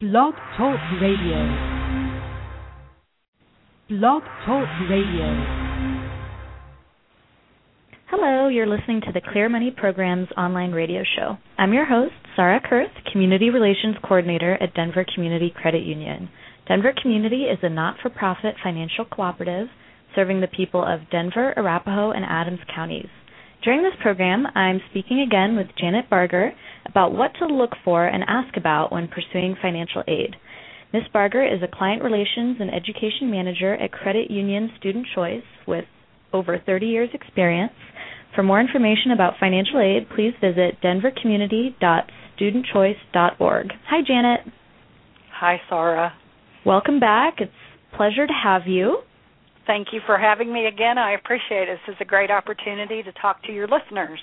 Blog Talk Radio. Blog Talk Radio. Hello, you're listening to the Clear Money Program's online radio show. I'm your host, Sarah Kurth, Community Relations Coordinator at Denver Community Credit Union. Denver Community is a not for profit financial cooperative serving the people of Denver, Arapahoe, and Adams counties. During this program, I'm speaking again with Janet Barger about what to look for and ask about when pursuing financial aid. Ms. Barger is a client relations and education manager at Credit Union Student Choice with over 30 years experience. For more information about financial aid, please visit denvercommunity.studentchoice.org. Hi Janet. Hi Sarah. Welcome back. It's a pleasure to have you. Thank you for having me again. I appreciate it. This is a great opportunity to talk to your listeners.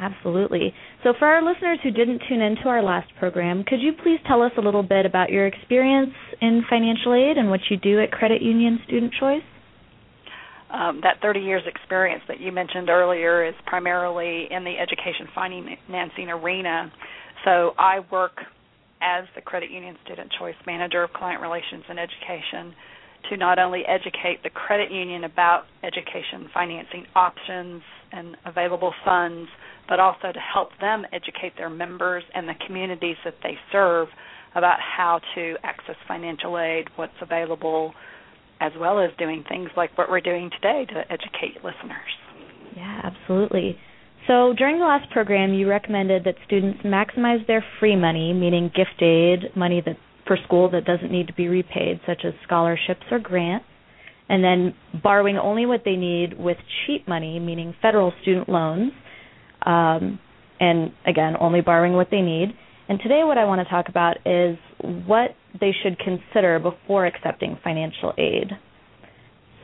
Absolutely. So, for our listeners who didn't tune into our last program, could you please tell us a little bit about your experience in financial aid and what you do at Credit Union Student Choice? Um, that 30 years experience that you mentioned earlier is primarily in the education financing arena. So, I work as the Credit Union Student Choice Manager of Client Relations and Education to not only educate the credit union about education financing options and available funds, but also to help them educate their members and the communities that they serve about how to access financial aid, what's available, as well as doing things like what we're doing today to educate listeners. Yeah, absolutely. So during the last program, you recommended that students maximize their free money, meaning gift aid, money that for school that doesn't need to be repaid, such as scholarships or grants, and then borrowing only what they need with cheap money, meaning federal student loans, um, and again, only borrowing what they need. And today, what I want to talk about is what they should consider before accepting financial aid.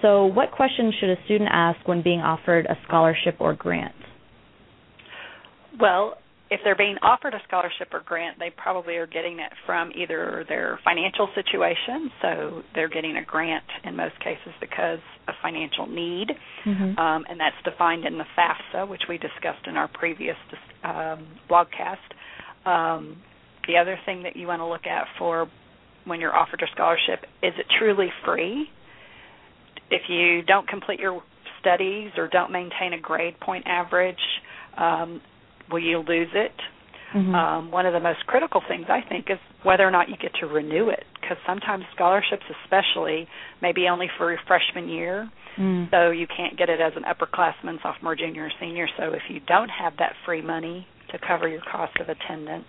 So, what questions should a student ask when being offered a scholarship or grant? Well, if they're being offered a scholarship or grant, they probably are getting it from either their financial situation, so they're getting a grant in most cases because of financial need, mm-hmm. um, and that's defined in the FAFSA, which we discussed in our previous um, blogcast. Um, the other thing that you want to look at for when you're offered a scholarship is it truly free? If you don't complete your studies or don't maintain a grade point average, um, will you lose it? Mm-hmm. Um, one of the most critical things I think is whether or not you get to renew it, because sometimes scholarships, especially, may be only for your freshman year, mm. so you can't get it as an upperclassman, sophomore, junior, or senior. So if you don't have that free money to cover your cost of attendance,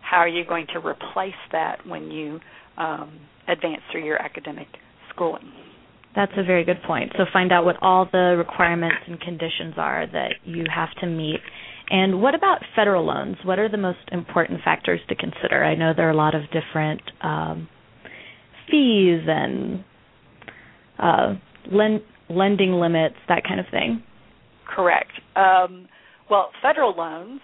how are you going to replace that when you um, advance through your academic schooling? That's a very good point. So find out what all the requirements and conditions are that you have to meet and what about federal loans? What are the most important factors to consider? I know there are a lot of different um, fees and uh, lending limits, that kind of thing. Correct. Um, well, federal loans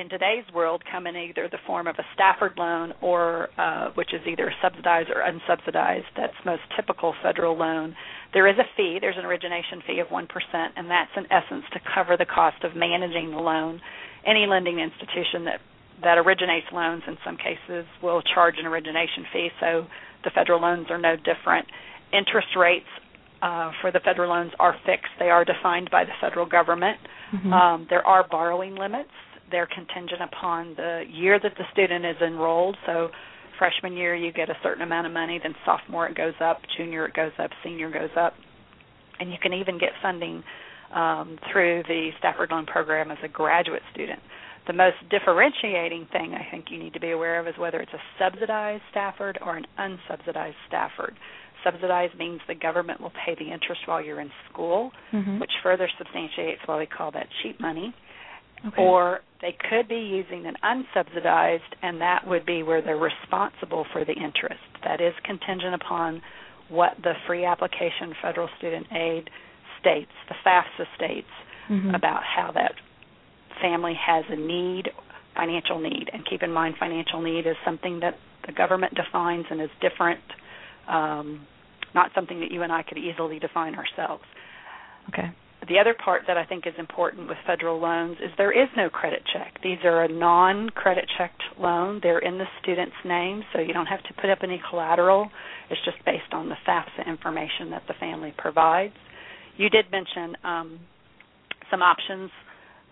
in today's world come in either the form of a Stafford loan or uh, which is either subsidized or unsubsidized. That's most typical federal loan. There is a fee. There's an origination fee of one percent, and that's in essence to cover the cost of managing the loan. Any lending institution that that originates loans in some cases will charge an origination fee. So the federal loans are no different. Interest rates uh, for the federal loans are fixed. They are defined by the federal government. Mm-hmm. Um, there are borrowing limits they're contingent upon the year that the student is enrolled. So freshman year you get a certain amount of money, then sophomore it goes up, junior it goes up, senior goes up. And you can even get funding um, through the Stafford Loan Program as a graduate student. The most differentiating thing I think you need to be aware of is whether it's a subsidized Stafford or an unsubsidized Stafford. Subsidized means the government will pay the interest while you're in school, mm-hmm. which further substantiates why we call that cheap money. Okay. Or they could be using an unsubsidized, and that would be where they're responsible for the interest. That is contingent upon what the free application federal student aid states, the FAFSA states, mm-hmm. about how that family has a need, financial need. And keep in mind, financial need is something that the government defines and is different, um, not something that you and I could easily define ourselves. Okay the other part that I think is important with federal loans is there is no credit check. These are a non-credit checked loan. They're in the student's name, so you don't have to put up any collateral. It's just based on the FAFSA information that the family provides. You did mention um, some options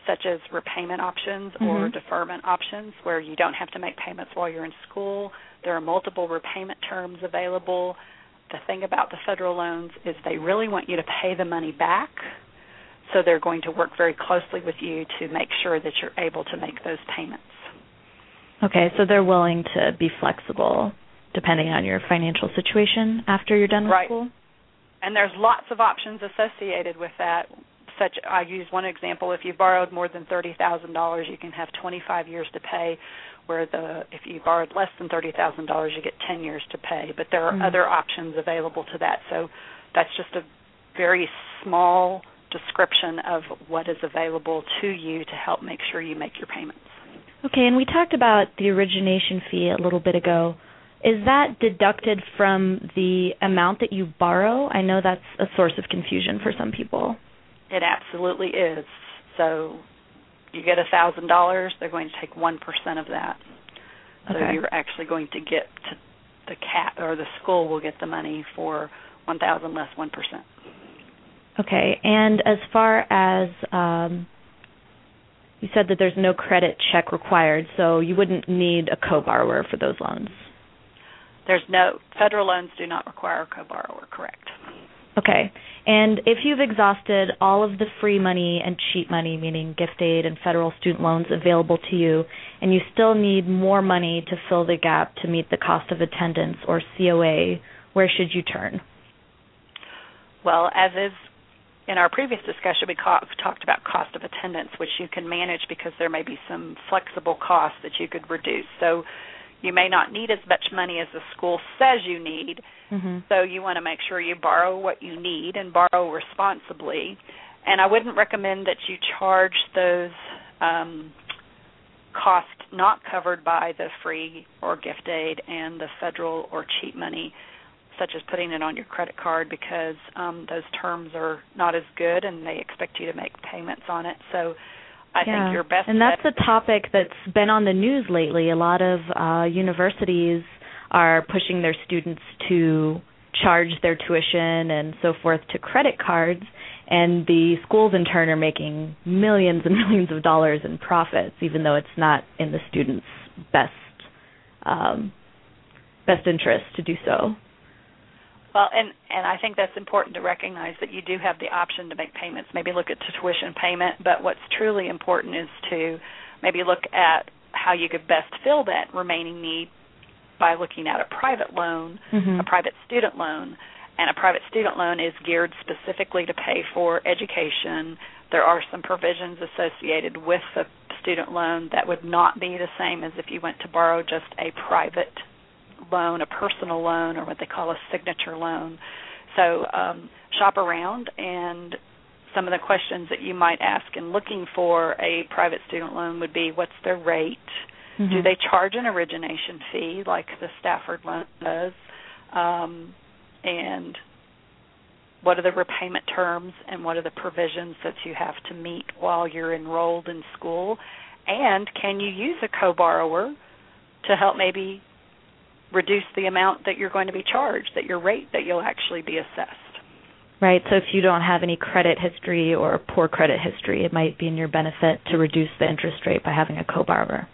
such as repayment options mm-hmm. or deferment options where you don't have to make payments while you're in school. There are multiple repayment terms available. The thing about the federal loans is they really want you to pay the money back so they're going to work very closely with you to make sure that you're able to make those payments. Okay, so they're willing to be flexible depending on your financial situation after you're done with right. school? And there's lots of options associated with that. Such I use one example, if you borrowed more than $30,000, you can have 25 years to pay where the if you borrowed less than $30,000, you get 10 years to pay, but there are mm-hmm. other options available to that. So that's just a very small description of what is available to you to help make sure you make your payments. Okay, and we talked about the origination fee a little bit ago. Is that deducted from the amount that you borrow? I know that's a source of confusion for some people. It absolutely is. So you get a thousand dollars, they're going to take one percent of that. So okay. you're actually going to get to the cat or the school will get the money for one thousand less one percent. Okay, and as far as um, you said that there's no credit check required, so you wouldn't need a co-borrower for those loans. There's no federal loans do not require a co-borrower, correct? Okay. And if you've exhausted all of the free money and cheap money, meaning gift aid and federal student loans available to you, and you still need more money to fill the gap to meet the cost of attendance or COA, where should you turn? Well, as is in our previous discussion, we talked about cost of attendance, which you can manage because there may be some flexible costs that you could reduce. So you may not need as much money as the school says you need. Mm-hmm. So you want to make sure you borrow what you need and borrow responsibly. And I wouldn't recommend that you charge those um, costs not covered by the free or gift aid and the federal or cheap money such as putting it on your credit card because um, those terms are not as good and they expect you to make payments on it. So I yeah. think your best and that's a topic that's been on the news lately. A lot of uh, universities are pushing their students to charge their tuition and so forth to credit cards and the schools in turn are making millions and millions of dollars in profits even though it's not in the students best um, best interest to do so well, and and I think that's important to recognize that you do have the option to make payments. Maybe look at tuition payment, but what's truly important is to maybe look at how you could best fill that remaining need by looking at a private loan, mm-hmm. a private student loan, and a private student loan is geared specifically to pay for education. There are some provisions associated with the student loan that would not be the same as if you went to borrow just a private loan, a personal loan, or what they call a signature loan. So um, shop around, and some of the questions that you might ask in looking for a private student loan would be what's their rate? Mm-hmm. Do they charge an origination fee like the Stafford loan does? Um, and what are the repayment terms and what are the provisions that you have to meet while you're enrolled in school? And can you use a co borrower to help maybe reduce the amount that you're going to be charged, that your rate that you'll actually be assessed. Right. So if you don't have any credit history or poor credit history, it might be in your benefit to reduce the interest rate by having a co-borrower.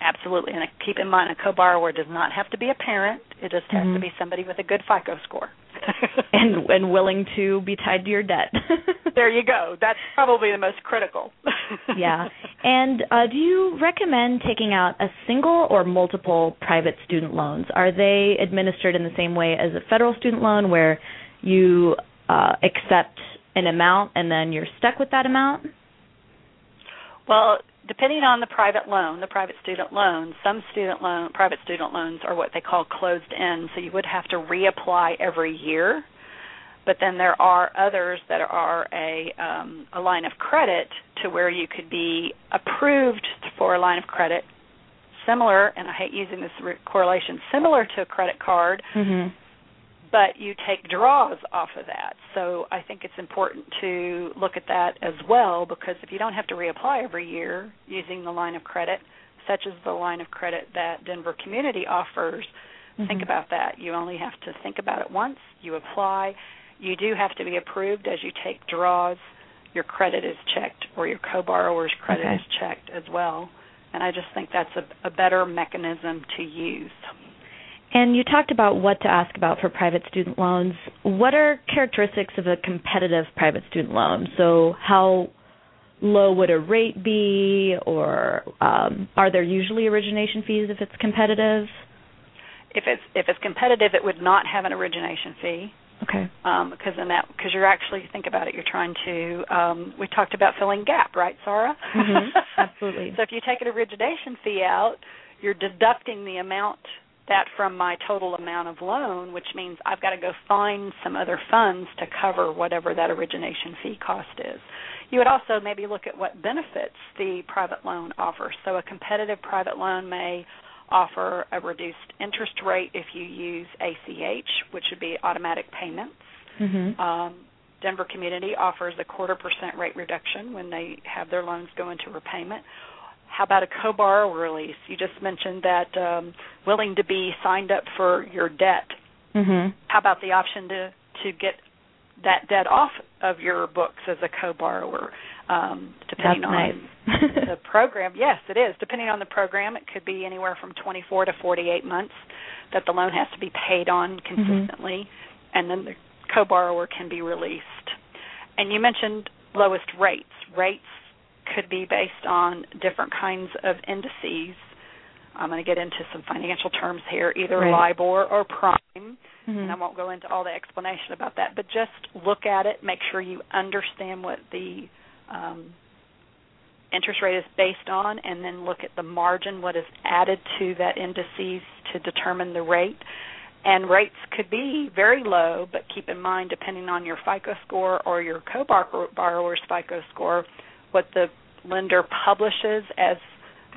Absolutely. And keep in mind, a co-borrower does not have to be a parent. It just has mm-hmm. to be somebody with a good FICO score. and and willing to be tied to your debt. there you go. That's probably the most critical. yeah. And uh, do you recommend taking out a single or multiple private student loans? Are they administered in the same way as a federal student loan, where you uh, accept an amount and then you're stuck with that amount? Well, depending on the private loan, the private student loan, some student loan, private student loans are what they call closed end, so you would have to reapply every year. But then there are others that are a um, a line of credit to where you could be approved for a line of credit, similar, and I hate using this re- correlation, similar to a credit card, mm-hmm. But you take draws off of that. So I think it's important to look at that as well because if you don't have to reapply every year using the line of credit, such as the line of credit that Denver Community offers, mm-hmm. think about that. You only have to think about it once, you apply. You do have to be approved as you take draws. Your credit is checked or your co-borrower's credit okay. is checked as well. And I just think that's a, a better mechanism to use. And you talked about what to ask about for private student loans. What are characteristics of a competitive private student loan? So, how low would a rate be, or um, are there usually origination fees if it's competitive? If it's if it's competitive, it would not have an origination fee. Okay. Um, because in that, because you're actually think about it, you're trying to. Um, we talked about filling gap, right, Sarah? Mm-hmm. Absolutely. so if you take an origination fee out, you're deducting the amount that from my total amount of loan, which means I've got to go find some other funds to cover whatever that origination fee cost is. You would also maybe look at what benefits the private loan offers. So a competitive private loan may offer a reduced interest rate if you use ACH, which would be automatic payments. Mm-hmm. Um, Denver Community offers a quarter percent rate reduction when they have their loans go into repayment. How about a co-borrower release? You just mentioned that um, willing to be signed up for your debt. Mm-hmm. How about the option to to get that debt off of your books as a co-borrower? Um, depending on the program, yes, it is. Depending on the program, it could be anywhere from 24 to 48 months that the loan has to be paid on mm-hmm. consistently, mm-hmm. and then the co-borrower can be released. And you mentioned lowest rates. Rates could be based on different kinds of indices. I'm going to get into some financial terms here, either right. LIBOR or prime, mm-hmm. and I won't go into all the explanation about that. But just look at it, make sure you understand what the um, interest rate is based on, and then look at the margin, what is added to that indices to determine the rate. And rates could be very low, but keep in mind, depending on your FICO score or your co-borrower's FICO score, what the lender publishes as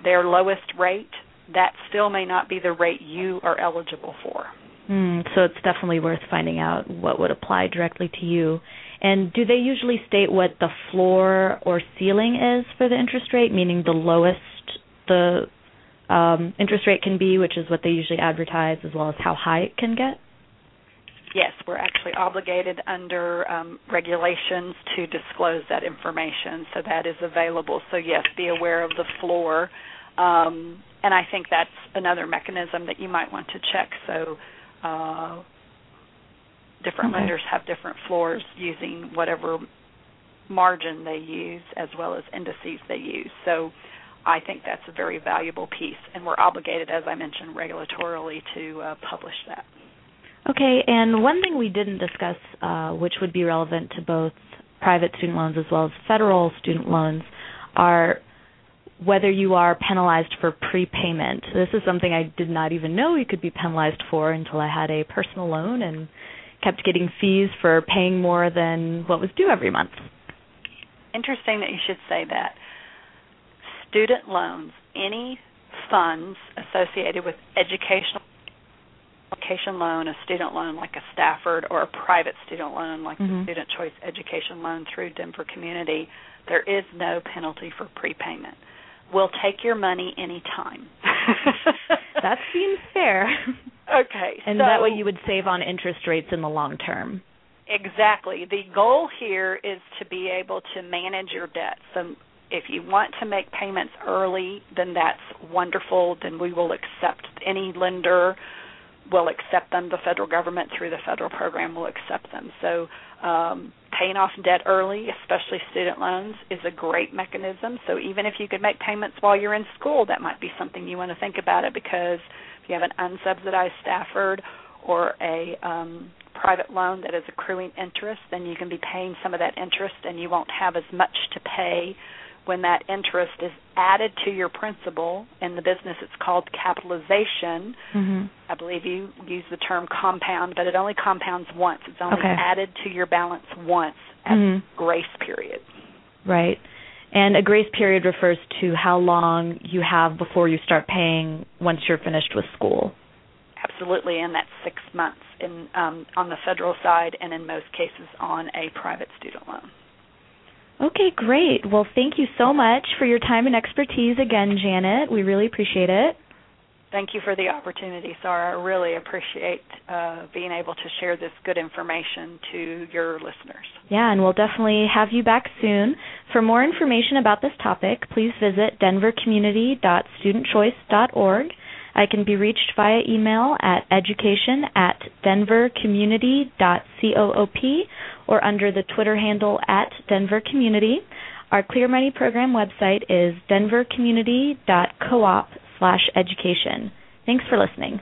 their lowest rate, that still may not be the rate you are eligible for. Mm, so it's definitely worth finding out what would apply directly to you. And do they usually state what the floor or ceiling is for the interest rate, meaning the lowest the um, interest rate can be, which is what they usually advertise, as well as how high it can get? Yes, we're actually obligated under um, regulations to disclose that information, so that is available. So yes, be aware of the floor, um, and I think that's another mechanism that you might want to check. So uh, different okay. lenders have different floors using whatever margin they use as well as indices they use. So I think that's a very valuable piece, and we're obligated, as I mentioned, regulatorily to uh, publish that. Okay, and one thing we didn't discuss, uh, which would be relevant to both private student loans as well as federal student loans, are whether you are penalized for prepayment. This is something I did not even know you could be penalized for until I had a personal loan and kept getting fees for paying more than what was due every month. Interesting that you should say that. Student loans, any funds associated with educational education loan, a student loan like a Stafford, or a private student loan like mm-hmm. the Student Choice Education Loan through Denver Community, there is no penalty for prepayment. We'll take your money anytime. that seems fair. Okay. And so, that way you would save on interest rates in the long term. Exactly. The goal here is to be able to manage your debt. So if you want to make payments early, then that's wonderful. Then we will accept any lender will accept them. The federal government through the federal program will accept them. So um, paying off debt early, especially student loans, is a great mechanism. So even if you could make payments while you're in school, that might be something you want to think about it because if you have an unsubsidized Stafford or a um, private loan that is accruing interest, then you can be paying some of that interest and you won't have as much to pay when that interest is added to your principal in the business it's called capitalization mm-hmm. i believe you use the term compound but it only compounds once it's only okay. added to your balance once at mm-hmm. grace period right and a grace period refers to how long you have before you start paying once you're finished with school absolutely and that's six months in um, on the federal side, and in most cases on a private student loan. Okay, great. Well, thank you so much for your time and expertise again, Janet. We really appreciate it. Thank you for the opportunity, Sarah. I really appreciate uh, being able to share this good information to your listeners. Yeah, and we'll definitely have you back soon. For more information about this topic, please visit denvercommunity.studentchoice.org. I can be reached via email at education at denvercommunity.coop or under the Twitter handle at denvercommunity. Our Clear Money program website is denvercommunity.coop slash education. Thanks for listening.